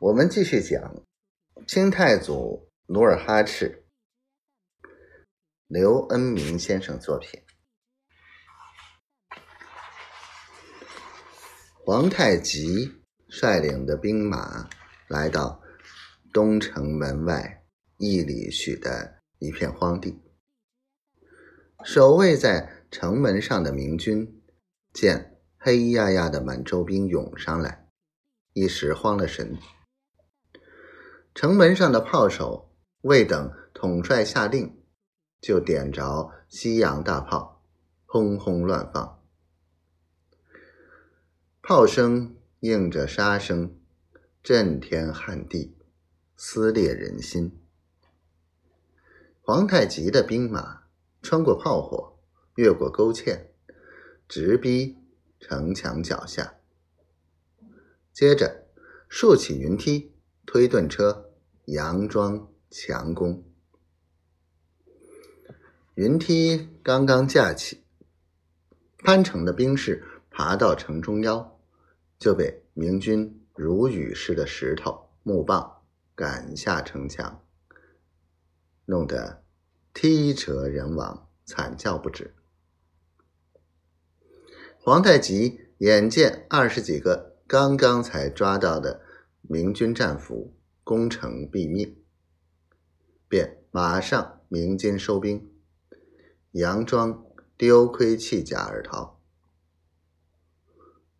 我们继续讲清太祖努尔哈赤，刘恩明先生作品。皇太极率领的兵马来到东城门外一里许的一片荒地，守卫在城门上的明军见黑压压的满洲兵涌上来，一时慌了神。城门上的炮手未等统帅下令，就点着西洋大炮，轰轰乱放。炮声应着杀声，震天撼地，撕裂人心。皇太极的兵马穿过炮火，越过沟堑，直逼城墙脚下。接着竖起云梯，推盾车。佯装强攻，云梯刚刚架起，潘城的兵士爬到城中央，就被明军如雨似的石头、木棒赶下城墙，弄得踢折人亡，惨叫不止。皇太极眼见二十几个刚刚才抓到的明军战俘。攻城毙命，便马上鸣金收兵，佯装丢盔弃甲而逃。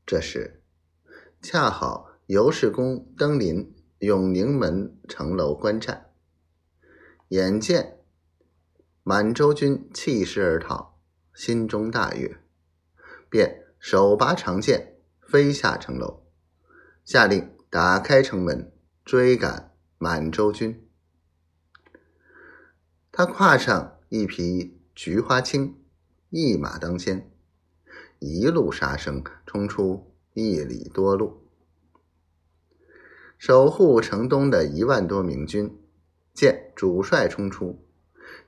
这时，恰好尤世公登临永宁门城楼观战，眼见满洲军弃师而逃，心中大悦，便手拔长剑飞下城楼，下令打开城门。追赶满洲军，他跨上一匹菊花青，一马当先，一路杀声冲出一里多路。守护城东的一万多明军见主帅冲出，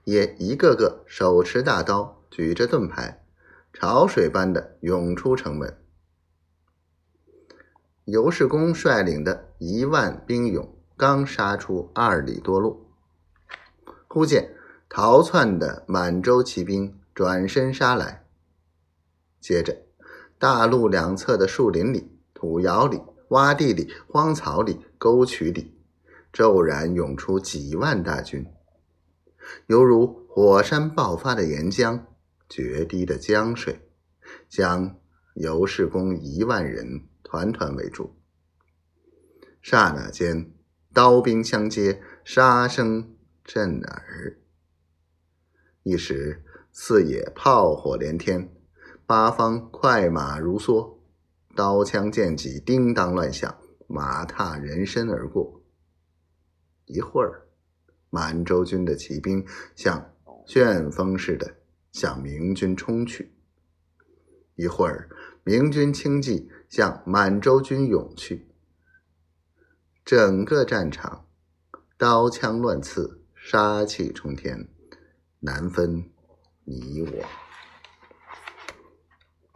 也一个个手持大刀，举着盾牌，潮水般的涌出城门。尤世公率领的一万兵勇刚杀出二里多路，忽见逃窜的满洲骑兵转身杀来。接着，大路两侧的树林里、土窑里、洼地里、荒草里、沟渠里，骤然涌出几万大军，犹如火山爆发的岩浆、决堤的江水，将尤世公一万人。团团围住，刹那间，刀兵相接，杀声震耳。一时，四野炮火连天，八方快马如梭，刀枪剑戟叮当乱响，马踏人身而过。一会儿，满洲军的骑兵像旋风似的向明军冲去；一会儿，明军轻骑。向满洲军涌去，整个战场刀枪乱刺，杀气冲天，难分你我。